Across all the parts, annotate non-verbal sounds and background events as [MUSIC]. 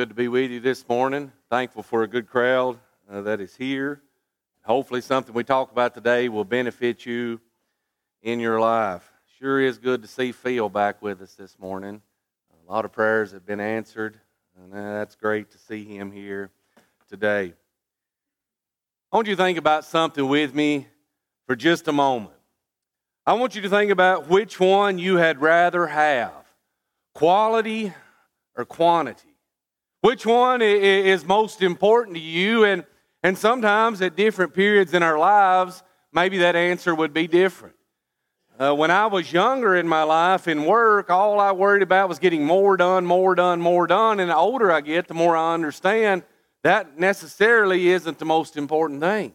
good to be with you this morning. Thankful for a good crowd uh, that is here. Hopefully, something we talk about today will benefit you in your life. Sure is good to see Phil back with us this morning. A lot of prayers have been answered, and uh, that's great to see him here today. I want you to think about something with me for just a moment. I want you to think about which one you had rather have quality or quantity. Which one is most important to you? And, and sometimes at different periods in our lives, maybe that answer would be different. Uh, when I was younger in my life in work, all I worried about was getting more done, more done, more done. And the older I get, the more I understand that necessarily isn't the most important thing.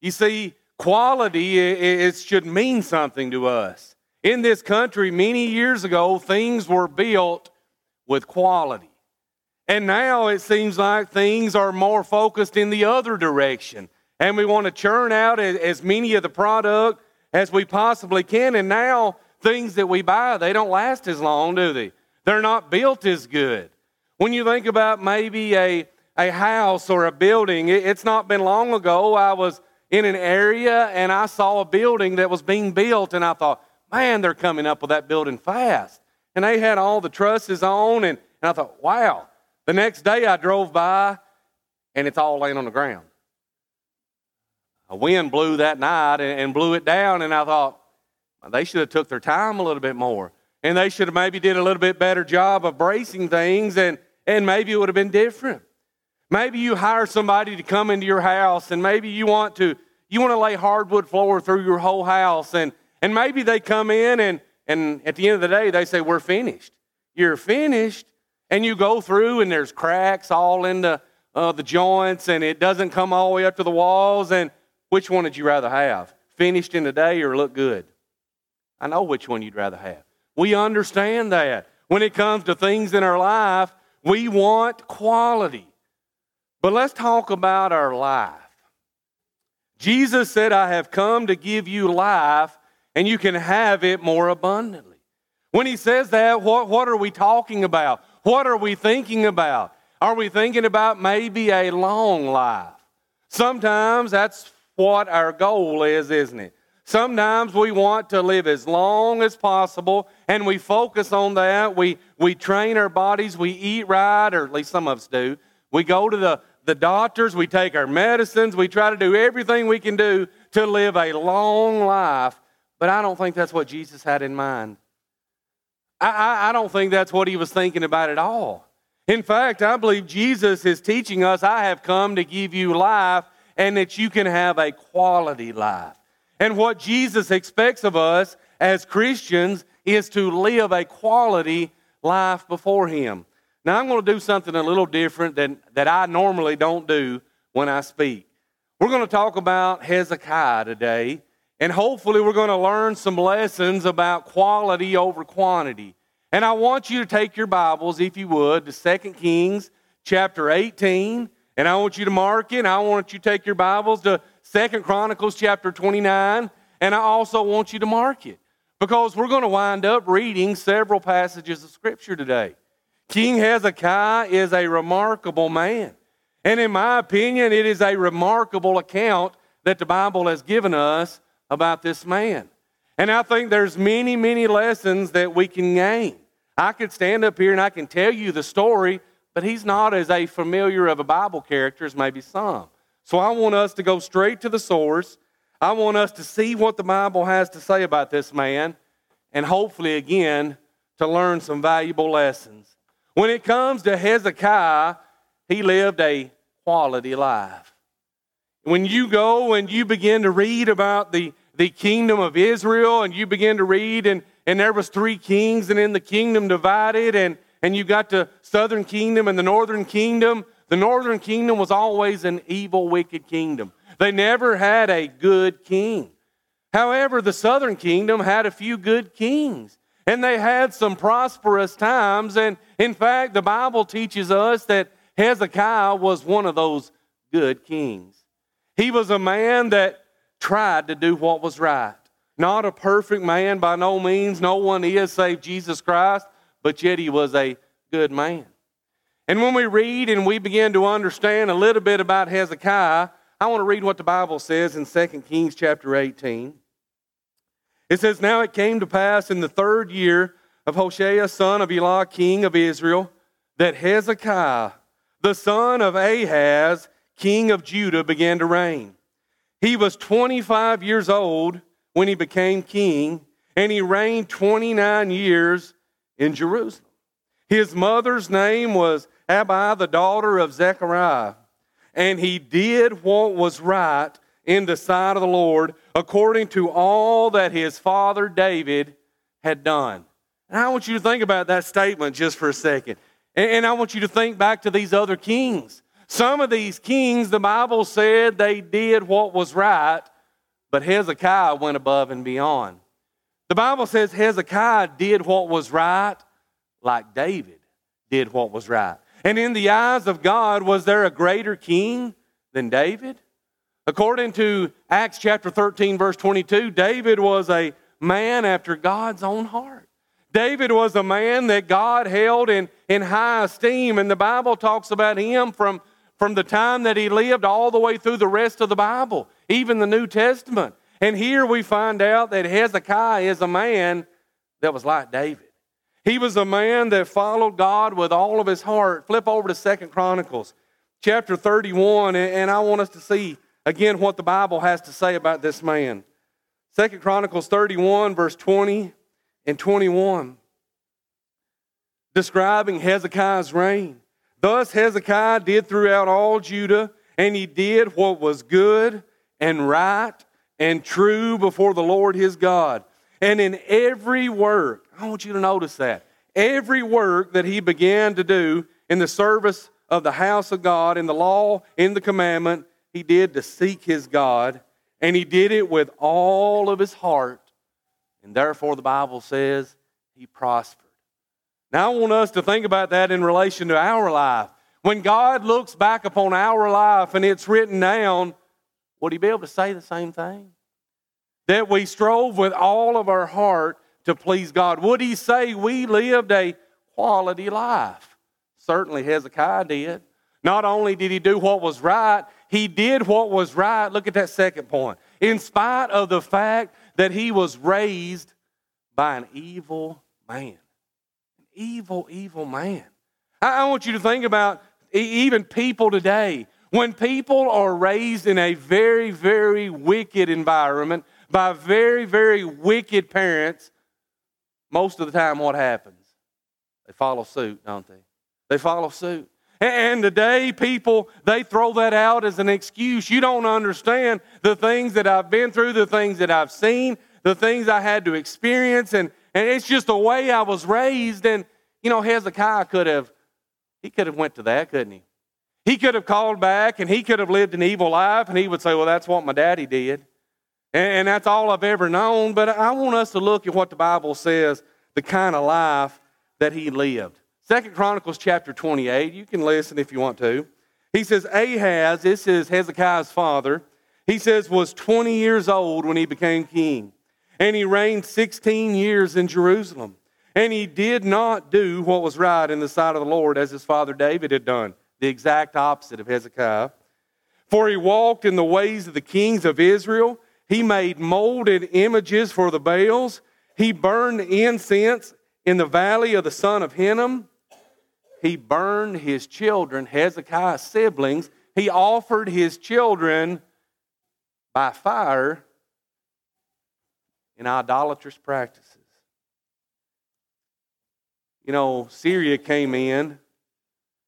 You see, quality it should mean something to us. In this country, many years ago, things were built with quality. And now it seems like things are more focused in the other direction. And we want to churn out as many of the product as we possibly can. And now things that we buy, they don't last as long, do they? They're not built as good. When you think about maybe a, a house or a building, it, it's not been long ago I was in an area and I saw a building that was being built and I thought, man, they're coming up with that building fast. And they had all the trusses on and, and I thought, wow, the next day I drove by and it's all laying on the ground. A wind blew that night and blew it down, and I thought they should have took their time a little bit more. And they should have maybe did a little bit better job of bracing things, and, and maybe it would have been different. Maybe you hire somebody to come into your house, and maybe you want to you want to lay hardwood floor through your whole house, and, and maybe they come in and, and at the end of the day they say, We're finished. You're finished, and you go through, and there's cracks all in the, uh, the joints, and it doesn't come all the way up to the walls. And which one would you rather have? Finished in a day or look good? I know which one you'd rather have. We understand that. When it comes to things in our life, we want quality. But let's talk about our life. Jesus said, I have come to give you life, and you can have it more abundantly. When he says that, what, what are we talking about? What are we thinking about? Are we thinking about maybe a long life? Sometimes that's what our goal is, isn't it? Sometimes we want to live as long as possible and we focus on that. We, we train our bodies, we eat right, or at least some of us do. We go to the, the doctors, we take our medicines, we try to do everything we can do to live a long life. But I don't think that's what Jesus had in mind. I, I, don't think that's what he was thinking about at all. In fact, I believe Jesus is teaching us, I have come to give you life and that you can have a quality life. And what Jesus expects of us as Christians is to live a quality life before Him. Now, I'm going to do something a little different than that I normally don't do when I speak. We're going to talk about Hezekiah today. And hopefully, we're going to learn some lessons about quality over quantity. And I want you to take your Bibles, if you would, to 2 Kings chapter 18. And I want you to mark it. And I want you to take your Bibles to 2 Chronicles chapter 29. And I also want you to mark it because we're going to wind up reading several passages of Scripture today. King Hezekiah is a remarkable man. And in my opinion, it is a remarkable account that the Bible has given us about this man. And I think there's many, many lessons that we can gain. I could stand up here and I can tell you the story, but he's not as a familiar of a Bible character as maybe some. So I want us to go straight to the source. I want us to see what the Bible has to say about this man, and hopefully, again, to learn some valuable lessons. When it comes to Hezekiah, he lived a quality life. When you go and you begin to read about the, the kingdom of Israel and you begin to read and, and there was three kings and in the kingdom divided and, and you got the southern kingdom and the northern kingdom, the northern kingdom was always an evil, wicked kingdom. They never had a good king. However, the southern kingdom had a few good kings and they had some prosperous times. And in fact, the Bible teaches us that Hezekiah was one of those good kings. He was a man that tried to do what was right. Not a perfect man by no means. No one is save Jesus Christ, but yet he was a good man. And when we read and we begin to understand a little bit about Hezekiah, I want to read what the Bible says in 2 Kings chapter 18. It says, Now it came to pass in the third year of Hoshea, son of Elah, king of Israel, that Hezekiah, the son of Ahaz, king of Judah, began to reign. He was 25 years old when he became king, and he reigned 29 years in Jerusalem. His mother's name was Abi, the daughter of Zechariah, and he did what was right in the sight of the Lord according to all that his father David had done. And I want you to think about that statement just for a second. And I want you to think back to these other kings. Some of these kings, the Bible said they did what was right, but Hezekiah went above and beyond. The Bible says Hezekiah did what was right like David did what was right. And in the eyes of God, was there a greater king than David? According to Acts chapter 13, verse 22, David was a man after God's own heart. David was a man that God held in, in high esteem, and the Bible talks about him from, from the time that he lived all the way through the rest of the Bible, even the New Testament. And here we find out that Hezekiah is a man that was like David. He was a man that followed God with all of his heart. Flip over to Second Chronicles chapter 31, and I want us to see again what the Bible has to say about this man. Second Chronicles 31, verse 20 and 21, describing Hezekiah's reign. Thus Hezekiah did throughout all Judah, and he did what was good and right and true before the Lord his God. And in every work, I want you to notice that. Every work that he began to do in the service of the house of God, in the law, in the commandment, he did to seek his God, and he did it with all of his heart and therefore, the Bible says he prospered. Now, I want us to think about that in relation to our life. When God looks back upon our life and it's written down, would he be able to say the same thing? That we strove with all of our heart to please God. Would he say we lived a quality life? Certainly Hezekiah did. Not only did he do what was right, he did what was right. Look at that second point. In spite of the fact that he was raised by an evil man. Evil, evil man. I, want you to think about even people today. When people are raised in a very, very wicked environment by very, very wicked parents, most of the time what happens? They follow suit, don't they? They follow suit. And today, people, they throw that out as an excuse. You don't understand the things that I've been through, the things that I've seen, the things I had to experience, and, and it's just the way I was raised. And, you know, Hezekiah could have, he could have went to that, couldn't he? He could have called back and he could have lived an evil life, and he would say, well, that's what my daddy did. And, and that's all I've ever known. But I want us to look at what the Bible says, the kind of life that he lived. Second Chronicles chapter 28, you can listen if you want to. He says, Ahaz, this is Hezekiah's father, he says, was 20 years old when he became king and he reigned 16 years in Jerusalem. And he did not do what was right in the sight of the Lord as his father David had done, the exact opposite of Hezekiah. For he walked in the ways of the kings of Israel. He made molded images for the Baals. He burned incense in the valley of the son of Hinnom. He burned his children, Hezekiah's siblings. He offered his children by fire in idolatrous practices. You know, Syria came in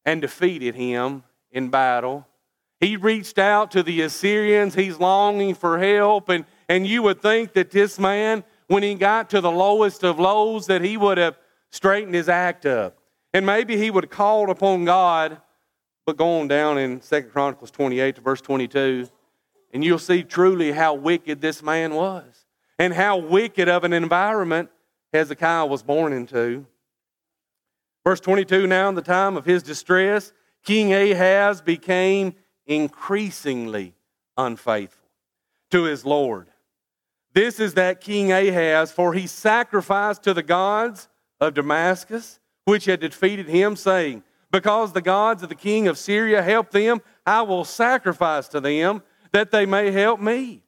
and defeated him in battle. He reached out to the Assyrians. He's longing for help. And, and you would think that this man, when he got to the lowest of lows, that he would have straightened his act up. And maybe he would have called upon God. But go on down in 2 Chronicles 28 to verse 22, and you'll see truly how wicked this man was and how wicked of an environment Hezekiah was born into. Verse 22 Now, in the time of his distress, King Ahaz became increasingly unfaithful to his Lord. This is that King Ahaz, for he sacrificed to the gods of Damascus, which had defeated him, saying, Because the gods of the king of Syria helped them, I will sacrifice to them that they may help me.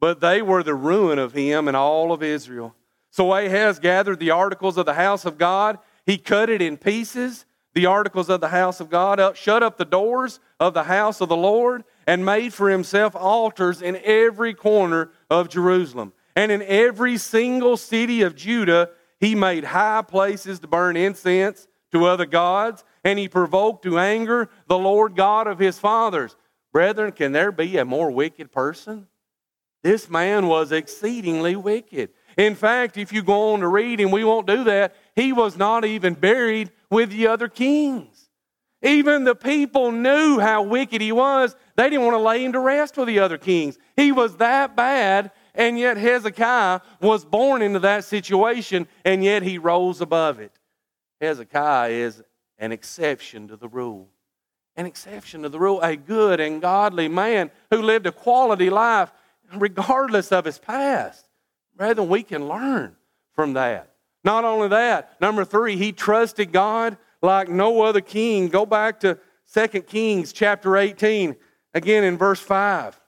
But they were the ruin of him and all of Israel. So Ahaz gathered the articles of the house of God. He cut it in pieces, the articles of the house of God, up, shut up the doors of the house of the Lord, and made for himself altars in every corner of Jerusalem. And in every single city of Judah, he made high places to burn incense to other gods, and he provoked to anger the Lord God of his fathers. Brethren, can there be a more wicked person? This man was exceedingly wicked. In fact, if you go on to read, and we won't do that, he was not even buried with the other kings. Even the people knew how wicked he was. They didn't want to lay him to rest with the other kings. He was that bad, and yet Hezekiah was born into that situation, and yet he rose above it. Hezekiah is an exception to the rule. An exception to the rule. A good and godly man who lived a quality life regardless of his past. Rather, we can learn from that. Not only that, number three, he trusted God like no other king. Go back to 2 Kings chapter 18, again in verse 5.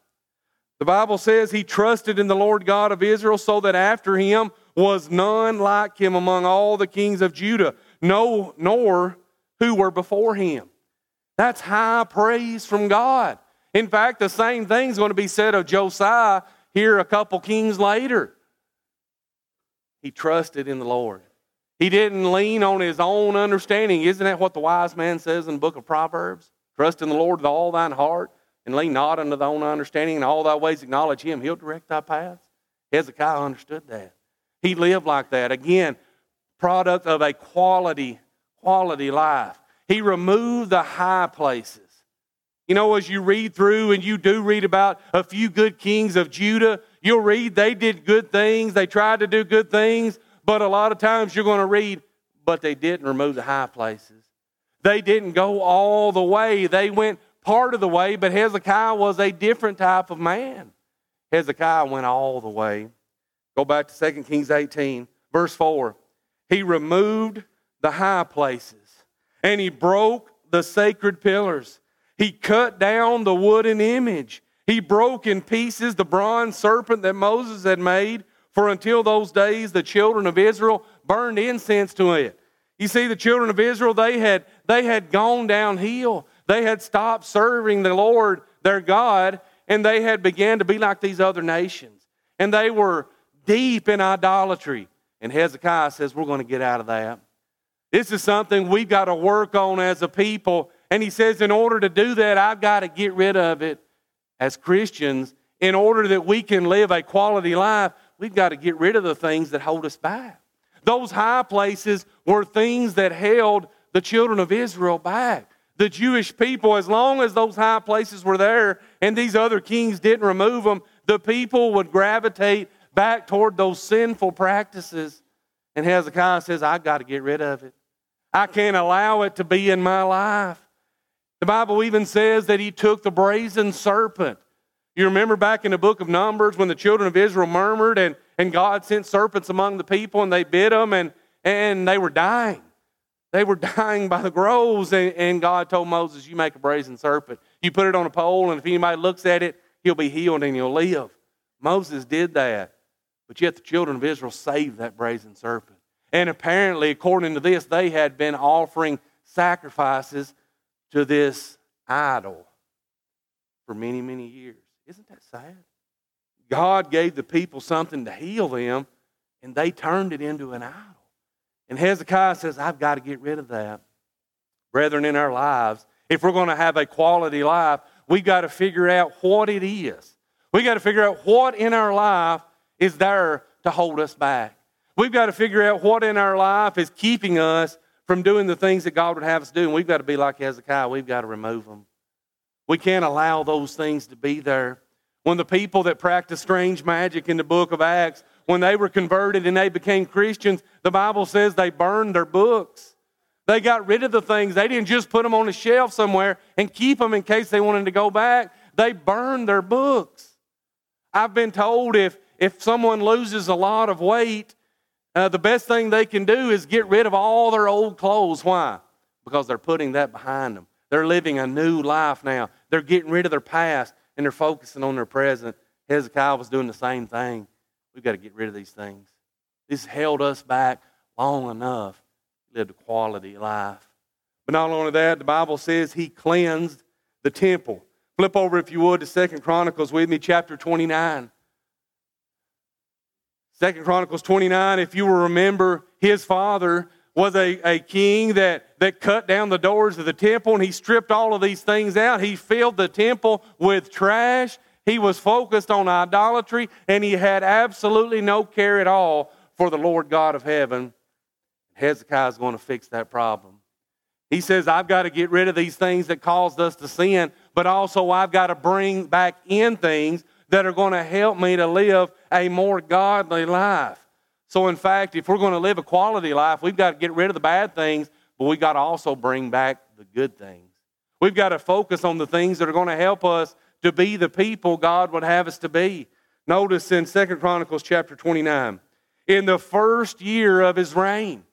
The Bible says he trusted in the Lord God of Israel so that after him was none like him among all the kings of Judah, no, nor who were before him. That's high praise from God. In fact, the same thing's going to be said of Josiah here a couple kings later. He trusted in the Lord. He didn't lean on his own understanding. Isn't that what the wise man says in the book of Proverbs? Trust in the Lord with all thine heart and lean not unto thy own understanding. In all thy ways acknowledge him. He'll direct thy paths. Hezekiah understood that. He lived like that. Again, product of a quality, quality life. He removed the high places. You know, as you read through and you do read about a few good kings of Judah, You'll read they did good things, they tried to do good things, but a lot of times you're going to read, but they didn't remove the high places. They didn't go all the way. They went part of the way, but Hezekiah was a different type of man. Hezekiah went all the way. Go back to 2 Kings 18, verse 4. He removed the high places and he broke the sacred pillars. He cut down the wooden image he broke in pieces the bronze serpent that Moses had made, for until those days the children of Israel burned incense to it. You see, the children of Israel, they had, they had gone downhill. They had stopped serving the Lord, their God, and they had began to be like these other nations. And they were deep in idolatry. And Hezekiah says, We're going to get out of that. This is something we've got to work on as a people. And he says, In order to do that, I've got to get rid of it as Christians, in order that we can live a quality life, we've got to get rid of the things that hold us back. Those high places were things that held the children of Israel back. The Jewish people, as long as those high places were there and these other kings didn't remove them, the people would gravitate back toward those sinful practices. And Hezekiah says, I've got to get rid of it. I can't allow it to be in my life. The Bible even says that he took the brazen serpent. You remember back in the book of Numbers when the children of Israel murmured and, and God sent serpents among the people and they bit them and, and they were dying. They were [LAUGHS] dying by the groves, and, and God told Moses, You make a brazen serpent. You put it on a pole, and if anybody looks at it, he'll be healed and he'll live. Moses did that. But yet the children of Israel saved that brazen serpent. And apparently, according to this, they had been offering sacrifices to this idol for many, many years. Isn't that sad? God gave the people something to heal them, and they turned it into an idol. And Hezekiah says, I've got to get rid of that. Brethren, in our lives, if we're going to have a quality life, we've got to figure out what it is. We've got to figure out what in our life is there to hold us back. We've got to figure out what in our life is keeping us from doing the things that God would have us do. And we've got to be like Hezekiah, we've got to remove them. We can't allow those things to be there. When the people that practiced strange magic in the book of Acts, when they were converted and they became Christians, the Bible says they burned their books. They got rid of the things. They didn't just put them on a shelf somewhere and keep them in case they wanted to go back. They burned their books. I've been told if, if someone loses a lot of weight, uh, the best thing they can do is get rid of all their old clothes. Why? because they're putting that behind them. They're living a new life now. They're getting rid of their past and they're focusing on their present. Hezekiah was doing the same thing. We've got to get rid of these things. This held us back long enough. Lived a quality life. But not only that, the Bible says he cleansed the temple. Flip over, if you would, to Second Chronicles with me, chapter 29. Second Chronicles 29, if you will remember, his father was a, a king that, that cut down the doors of the temple and he stripped all of these things out. He filled the temple with trash. He was focused on idolatry and he had absolutely no care at all for the Lord God of heaven. Hezekiah is going to fix that problem. He says, I've got to get rid of these things that caused us to sin, but also I've got to bring back in things that are going to help me to live a more godly life. So, in fact, if we're going to live a quality life, we've got to get rid of the bad things, but we've got to also bring back the good things. We've got to focus on the things that are going to help us to be the people God would have us to be. Notice in Second Chronicles chapter 29, in the first year of his reign,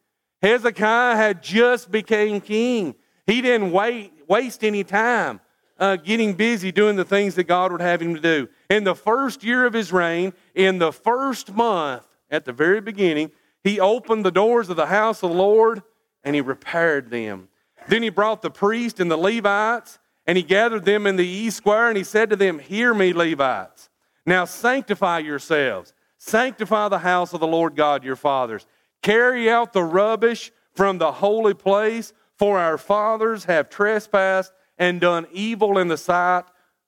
Hezekiah had just became king. He didn't wait, waste any time uh, getting busy doing the things that God would have him to do. In the first year of his reign, in the first month, at the very beginning, he opened the doors of the house of the Lord and he repaired them. Then he brought the priest and the Levites and he gathered them in the east square and he said to them, Hear me, Levites. Now sanctify yourselves, sanctify the house of the Lord God your fathers. Carry out the rubbish from the holy place, for our fathers have trespassed and done evil in the sight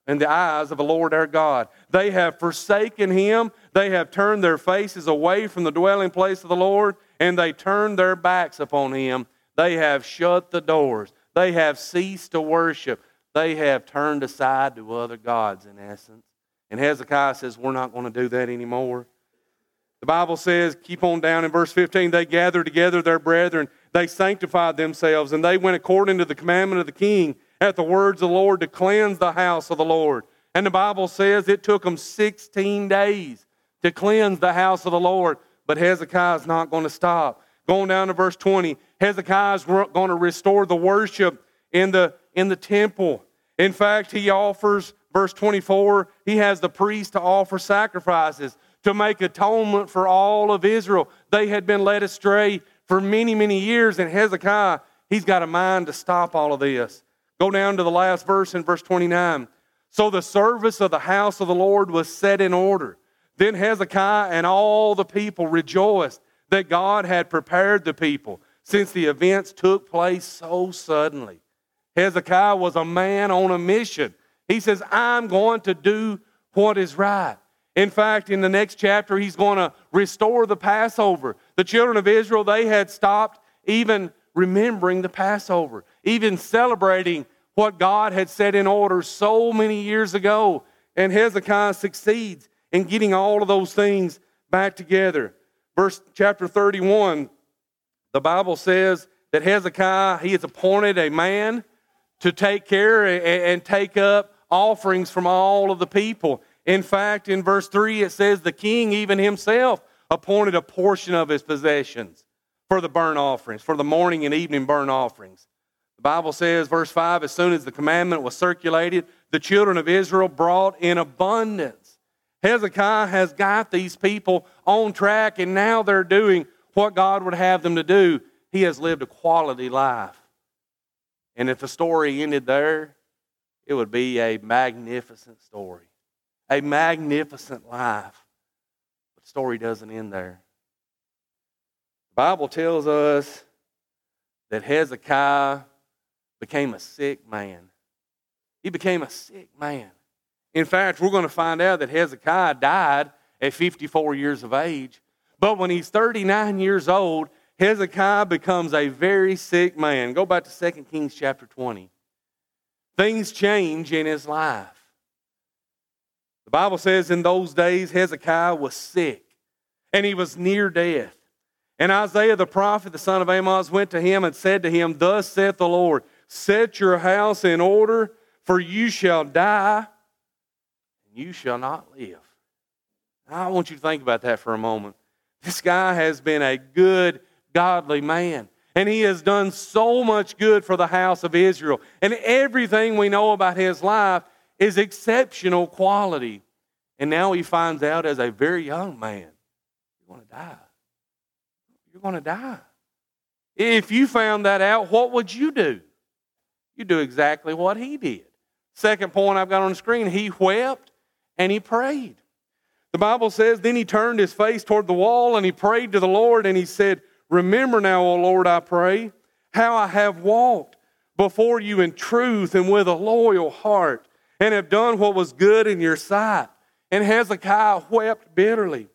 in the eyes of the Lord our God. They have forsaken him. They have turned their faces away from the dwelling place of the Lord, and they turned their backs upon him. They have shut the doors. They have ceased to worship. They have turned aside to other gods, in essence. And Hezekiah says, We're not going to do that anymore. The Bible says, keep on down in verse 15, they gathered together their brethren, they sanctified themselves, and they went according to the commandment of the king at the words of the Lord to cleanse the house of the Lord. And the Bible says it took them 16 days to cleanse the house of the Lord. But Hezekiah is not going to stop. Going down to verse 20, Hezekiah is going to restore the worship in the, in the temple. In fact, he offers, verse 24, he has the priest to offer sacrifices to make atonement for all of Israel. They had been led astray for many, many years, and Hezekiah, he's got a mind to stop all of this. Go down to the last verse in verse 29. So the service of the house of the Lord was set in order. Then Hezekiah and all the people rejoiced that God had prepared the people since the events took place so suddenly. Hezekiah was a man on a mission. He says, I'm going to do what is right. In fact, in the next chapter, he's going to restore the Passover. The children of Israel, they had stopped even remembering the Passover, even celebrating what God had set in order so many years ago. And Hezekiah succeeds in getting all of those things back together. Verse chapter 31, the Bible says that Hezekiah, he is appointed a man to take care and take up offerings from all of the people. In fact, in verse 3, it says the king, even himself, appointed a portion of his possessions for the burnt offerings, for the morning and evening burnt offerings. The Bible says, verse 5, as soon as the commandment was circulated, the children of Israel brought in abundance. Hezekiah has got these people on track, and now they're doing what God would have them to do. He has lived a quality life. And if the story ended there, it would be a magnificent story, a magnificent life. But the story doesn't end there. Bible tells us that Hezekiah became a sick man. He became a sick man. In fact, we're going to find out that Hezekiah died at 54 years of age. But when he's 39 years old, Hezekiah becomes a very sick man. Go back to 2 Kings chapter 20. Things change in his life. The Bible says in those days Hezekiah was sick and he was near death. And Isaiah the prophet, the son of Amoz, went to him and said to him, Thus saith the Lord, Set your house in order, for you shall die, and you shall not live. I want you to think about that for a moment. This guy has been a good, godly man. And he has done so much good for the house of Israel. And everything we know about his life is exceptional quality. And now he finds out as a very young man, you're going to die. You're going to die. If you found that out, what would you do? You do exactly what he did. Second point I've got on the screen, he wept and he prayed. The Bible says, then he turned his face toward the wall and he prayed to the Lord and he said, Remember now, O Lord, I pray, how I have walked before you in truth and with a loyal heart and have done what was good in your sight. And Hezekiah wept bitterly.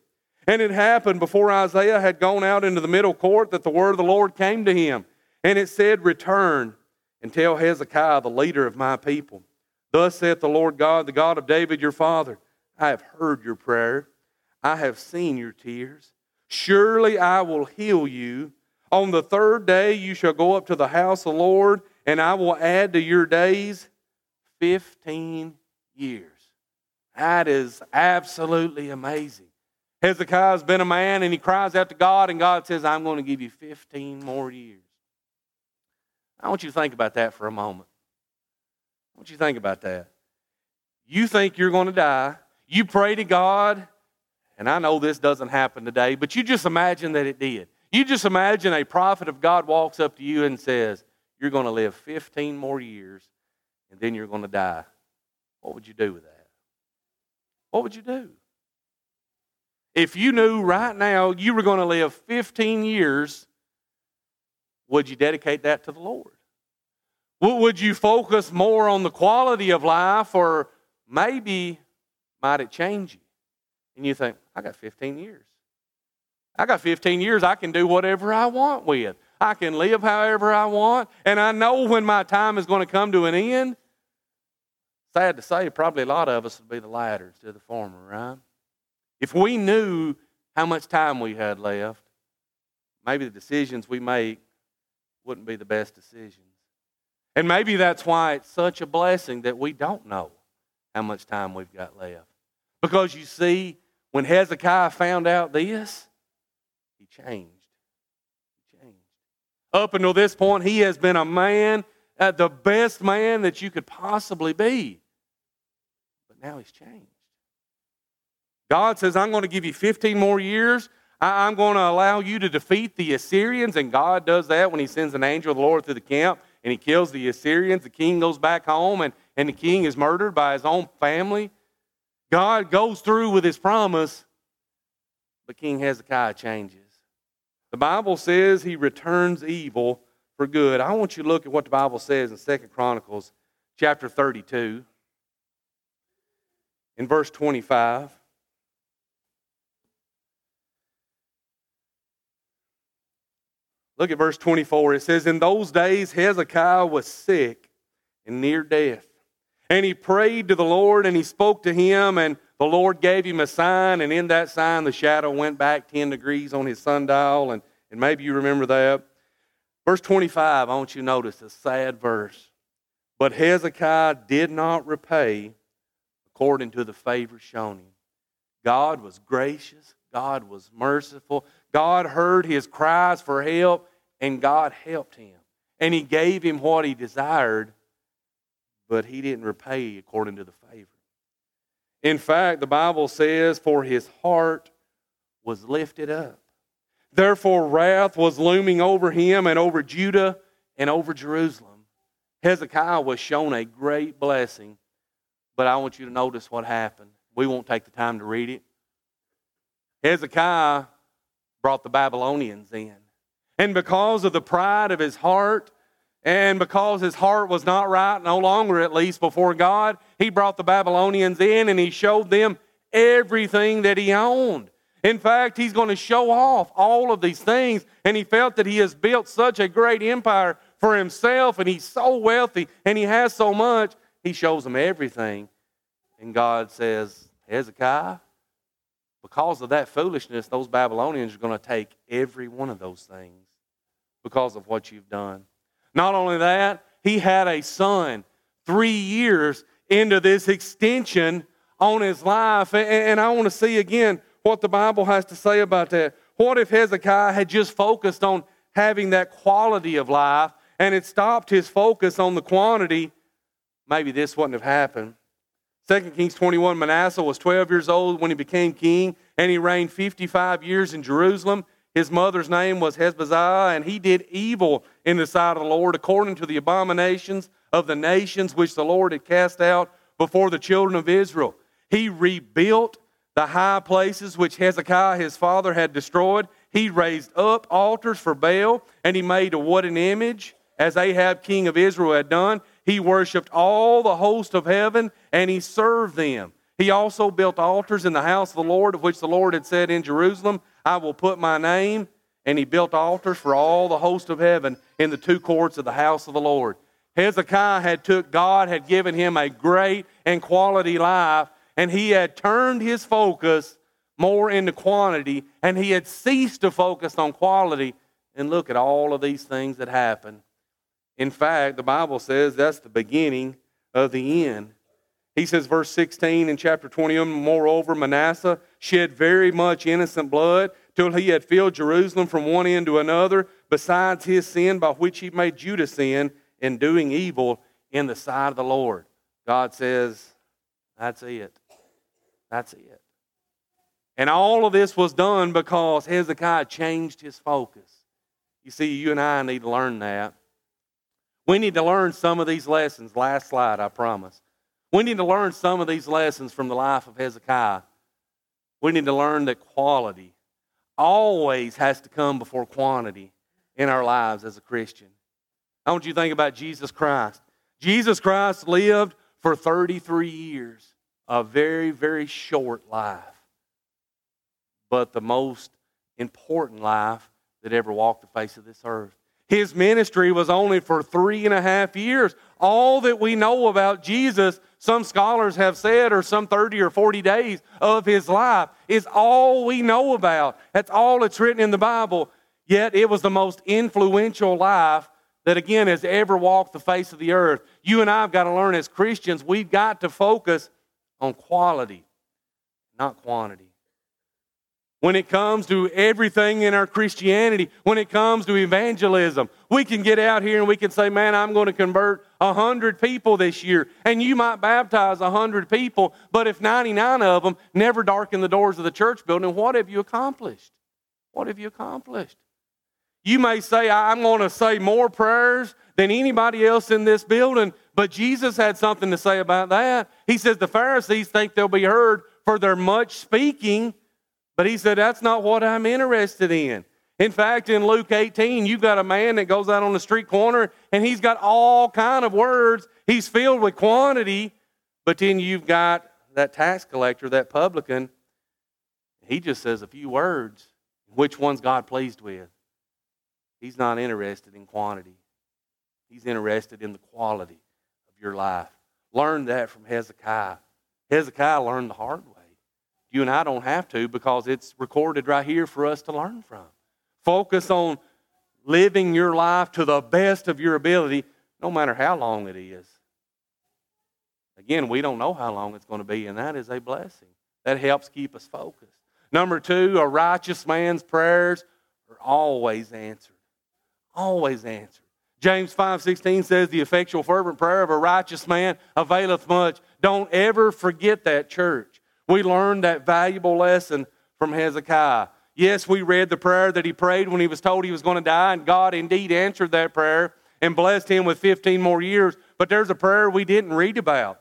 And it happened before Isaiah had gone out into the middle court that the word of the Lord came to him. And it said, Return and tell Hezekiah, the leader of my people. Thus saith the Lord God, the God of David your father I have heard your prayer, I have seen your tears. Surely I will heal you. On the third day you shall go up to the house of the Lord, and I will add to your days 15 years. That is absolutely amazing. Hezekiah's been a man and he cries out to God, and God says, I'm going to give you 15 more years. I want you to think about that for a moment. I want you to think about that. You think you're going to die. You pray to God, and I know this doesn't happen today, but you just imagine that it did. You just imagine a prophet of God walks up to you and says, You're going to live 15 more years, and then you're going to die. What would you do with that? What would you do? If you knew right now you were going to live 15 years, would you dedicate that to the Lord? Would you focus more on the quality of life, or maybe might it change you? And you think, I got 15 years. I got 15 years, I can do whatever I want with. I can live however I want, and I know when my time is going to come to an end. Sad to say, probably a lot of us would be the latter instead of the former, right? If we knew how much time we had left, maybe the decisions we make wouldn't be the best decisions. And maybe that's why it's such a blessing that we don't know how much time we've got left. Because you see, when Hezekiah found out this, he changed. He changed. Up until this point, he has been a man, uh, the best man that you could possibly be. But now he's changed. God says, I'm going to give you 15 more years. I'm going to allow you to defeat the Assyrians. And God does that when he sends an angel of the Lord through the camp and he kills the Assyrians. The king goes back home and, and the king is murdered by his own family. God goes through with his promise, but King Hezekiah changes. The Bible says he returns evil for good. I want you to look at what the Bible says in Second Chronicles chapter 32 in verse 25. Look at verse 24. It says, In those days Hezekiah was sick and near death. And he prayed to the Lord and he spoke to him, and the Lord gave him a sign. And in that sign, the shadow went back 10 degrees on his sundial. And, and maybe you remember that. Verse 25, I want you to notice a sad verse. But Hezekiah did not repay according to the favor shown him. God was gracious, God was merciful, God heard his cries for help, and God helped him. And he gave him what he desired, but he didn't repay according to the favor. In fact, the Bible says, For his heart was lifted up. Therefore, wrath was looming over him and over Judah and over Jerusalem. Hezekiah was shown a great blessing, but I want you to notice what happened. We won't take the time to read it. Hezekiah brought the Babylonians in. And because of the pride of his heart, and because his heart was not right, no longer at least before God, he brought the Babylonians in and he showed them everything that he owned. In fact, he's going to show off all of these things, and he felt that he has built such a great empire for himself, and he's so wealthy, and he has so much. He shows them everything. And God says, Hezekiah, because of that foolishness, those Babylonians are going to take every one of those things because of what you've done. Not only that, he had a son three years into this extension on his life. And I want to see again what the Bible has to say about that. What if Hezekiah had just focused on having that quality of life and had stopped his focus on the quantity, maybe this wouldn't have happened. 2 Kings 21 Manasseh was 12 years old when he became king, and he reigned 55 years in Jerusalem. His mother's name was Hephzibah, and he did evil in the sight of the Lord according to the abominations of the nations which the Lord had cast out before the children of Israel. He rebuilt the high places which Hezekiah his father had destroyed. He raised up altars for Baal, and he made a wooden image, as Ahab king of Israel had done. He worshiped all the host of heaven, and he served them. He also built altars in the house of the Lord, of which the Lord had said in Jerusalem, I will put my name. And he built altars for all the host of heaven in the two courts of the house of the Lord. Hezekiah had took God had given him a great and quality life, and he had turned his focus more into quantity, and he had ceased to focus on quality. And look at all of these things that happened. In fact, the Bible says that's the beginning of the end. He says, verse 16 in chapter 21, moreover, Manasseh shed very much innocent blood till he had filled Jerusalem from one end to another, besides his sin by which he made Judah sin in doing evil in the sight of the Lord. God says, that's it. That's it. And all of this was done because Hezekiah changed his focus. You see, you and I need to learn that. We need to learn some of these lessons. Last slide, I promise. We need to learn some of these lessons from the life of Hezekiah. We need to learn that quality always has to come before quantity in our lives as a Christian. I want you to think about Jesus Christ. Jesus Christ lived for 33 years, a very, very short life, but the most important life that ever walked the face of this earth. His ministry was only for three and a half years. All that we know about Jesus some scholars have said, or some 30 or 40 days of his life, is all we know about. That's all that's written in the Bible. Yet it was the most influential life that, again, has ever walked the face of the earth. You and I have got to learn as Christians, we've got to focus on quality, not quantity. When it comes to everything in our Christianity, when it comes to evangelism, we can get out here and we can say, Man, I'm going to convert 100 people this year. And you might baptize 100 people, but if 99 of them never darken the doors of the church building, what have you accomplished? What have you accomplished? You may say, I'm going to say more prayers than anybody else in this building, but Jesus had something to say about that. He says the Pharisees think they'll be heard for their much speaking but he said, That's not what I'm interested in. In fact, in Luke 18, you've got a man that goes out on the street corner and he's got all kind of words. He's filled with quantity, but then you've got that tax collector, that publican. He just says a few words. Which one's God pleased with? He's not interested in quantity. He's interested in the quality of your life. Learn that from Hezekiah. Hezekiah learned the hard way. You and I don't have to because it's recorded right here for us to learn from. Focus on living your life to the best of your ability, no matter how long it is. Again, we don't know how long it's going to be, and that is a blessing. That helps keep us focused. Number two, a righteous man's prayers are always answered. Always answered. James 5:16 says the effectual fervent prayer of a righteous man availeth much. Don't ever forget that church. We learned that valuable lesson from Hezekiah. Yes, we read the prayer that he prayed when he was told he was going to die, and God indeed answered that prayer and blessed him with 15 more years. But there's a prayer we didn't read about.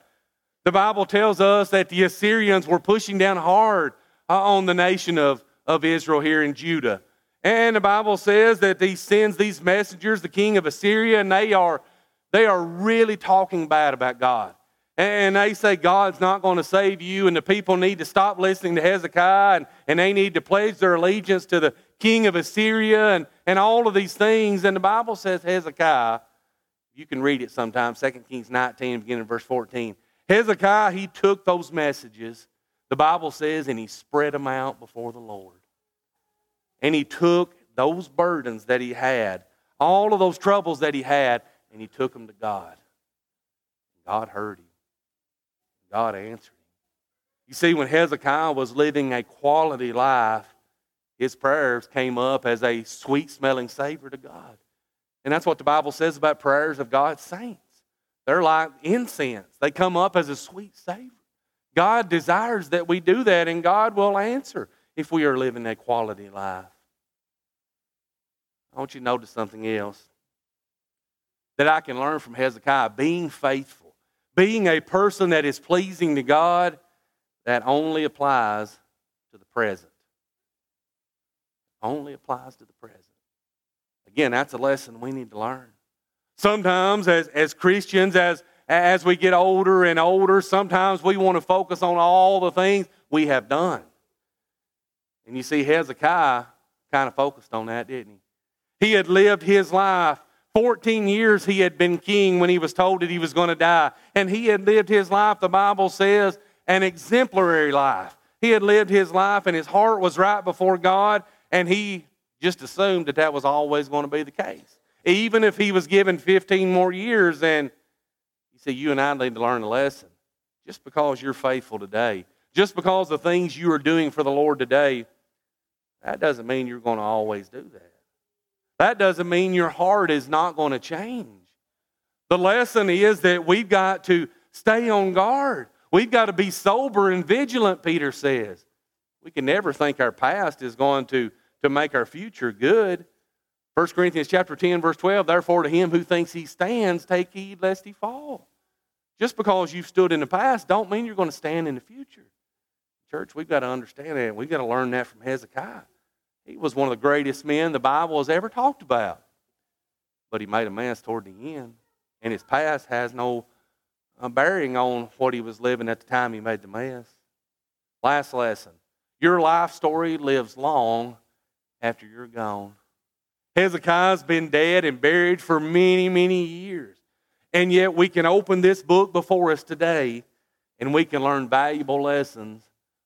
The Bible tells us that the Assyrians were pushing down hard uh, on the nation of, of Israel here in Judah. And the Bible says that he sends these messengers, the king of Assyria, and they are, they are really talking bad about God and they say God's not going to save you, and the people need to stop listening to Hezekiah, and, and they need to pledge their allegiance to the king of Assyria, and, and all of these things. And the Bible says Hezekiah, you can read it sometime, 2 Kings 19, beginning verse 14. Hezekiah, he took those messages, the Bible says, and he spread them out before the Lord. And he took those burdens that he had, all of those troubles that he had, and he took them to God. God heard him. God answered him. You see, when Hezekiah was living a quality life, his prayers came up as a sweet smelling savor to God. And that's what the Bible says about prayers of God's saints. They're like incense, they come up as a sweet savor. God desires that we do that, and God will answer if we are living a quality life. I want you to notice something else that I can learn from Hezekiah being faithful, being a person that is pleasing to God, that only applies to the present. Only applies to the present. Again, that's a lesson we need to learn. Sometimes, as, as Christians, as, as we get older and older, sometimes we want to focus on all the things we have done. And you see, Hezekiah kind of focused on that, didn't he? He had lived his life. 14 years he had been king when he was told that he was going to die. And he had lived his life, the Bible says, an exemplary life. He had lived his life and his heart was right before God, and he just assumed that that was always going to be the case. Even if he was given 15 more years, and you see, you and I need to learn a lesson. Just because you're faithful today, just because the things you are doing for the Lord today, that doesn't mean you're going to always do that. That doesn't mean your heart is not going to change. The lesson is that we've got to stay on guard. We've got to be sober and vigilant, Peter says. We can never think our past is going to, to make our future good. 1 Corinthians chapter 10, verse 12, therefore to him who thinks he stands, take heed lest he fall. Just because you've stood in the past don't mean you're going to stand in the future. Church, we've got to understand that. We've got to learn that from Hezekiah. He was one of the greatest men the Bible has ever talked about. But he made a mess toward the end. And his past has no uh, bearing on what he was living at the time he made the mess. Last lesson your life story lives long after you're gone. Hezekiah's been dead and buried for many, many years. And yet we can open this book before us today and we can learn valuable lessons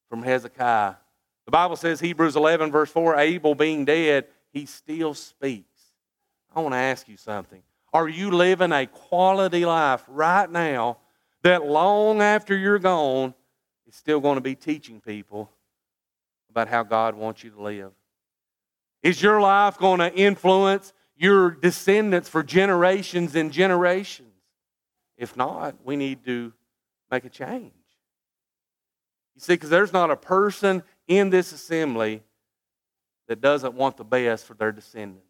from Hezekiah. The Bible says, Hebrews 11, verse 4, Abel being dead, he still speaks. I want to ask you something. Are you living a quality life right now that long after you're gone is still going to be teaching people about how God wants you to live? Is your life going to influence your descendants for generations and generations? If not, we need to make a change. You see, because there's not a person in this assembly that doesn't want the best for their descendants.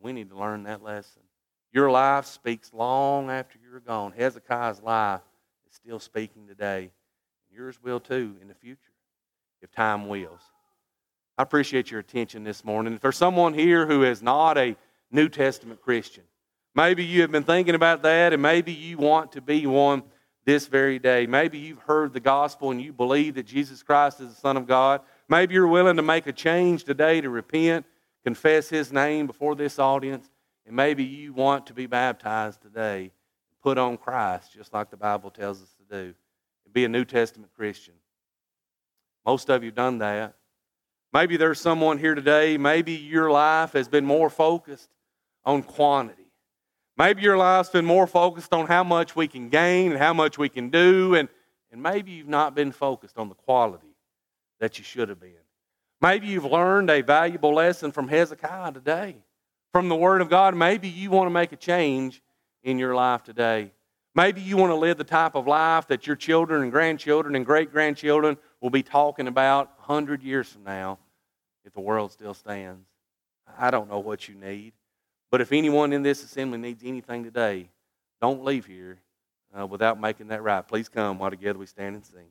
We need to learn that lesson. Your life speaks long after you're gone. Hezekiah's life is still speaking today. Yours will too in the future, if time wills. I appreciate your attention this morning. If there's someone here who is not a New Testament Christian, maybe you have been thinking about that and maybe you want to be one this very day. Maybe you've heard the gospel and you believe that Jesus Christ is the Son of God. Maybe you're willing to make a change today to repent, confess His name before this audience, and maybe you want to be baptized today, put on Christ, just like the Bible tells us to do, and be a New Testament Christian. Most of you have done that. Maybe there's someone here today, maybe your life has been more focused on quantity. Maybe your life's been more focused on how much we can gain and how much we can do, and, and maybe you've not been focused on the quality that you should have been. Maybe you've learned a valuable lesson from Hezekiah today, from the Word of God. Maybe you want to make a change in your life today. Maybe you want to live the type of life that your children and grandchildren and great grandchildren will be talking about 100 years from now if the world still stands. I don't know what you need. But if anyone in this assembly needs anything today, don't leave here uh, without making that right. Please come while together we stand and sing.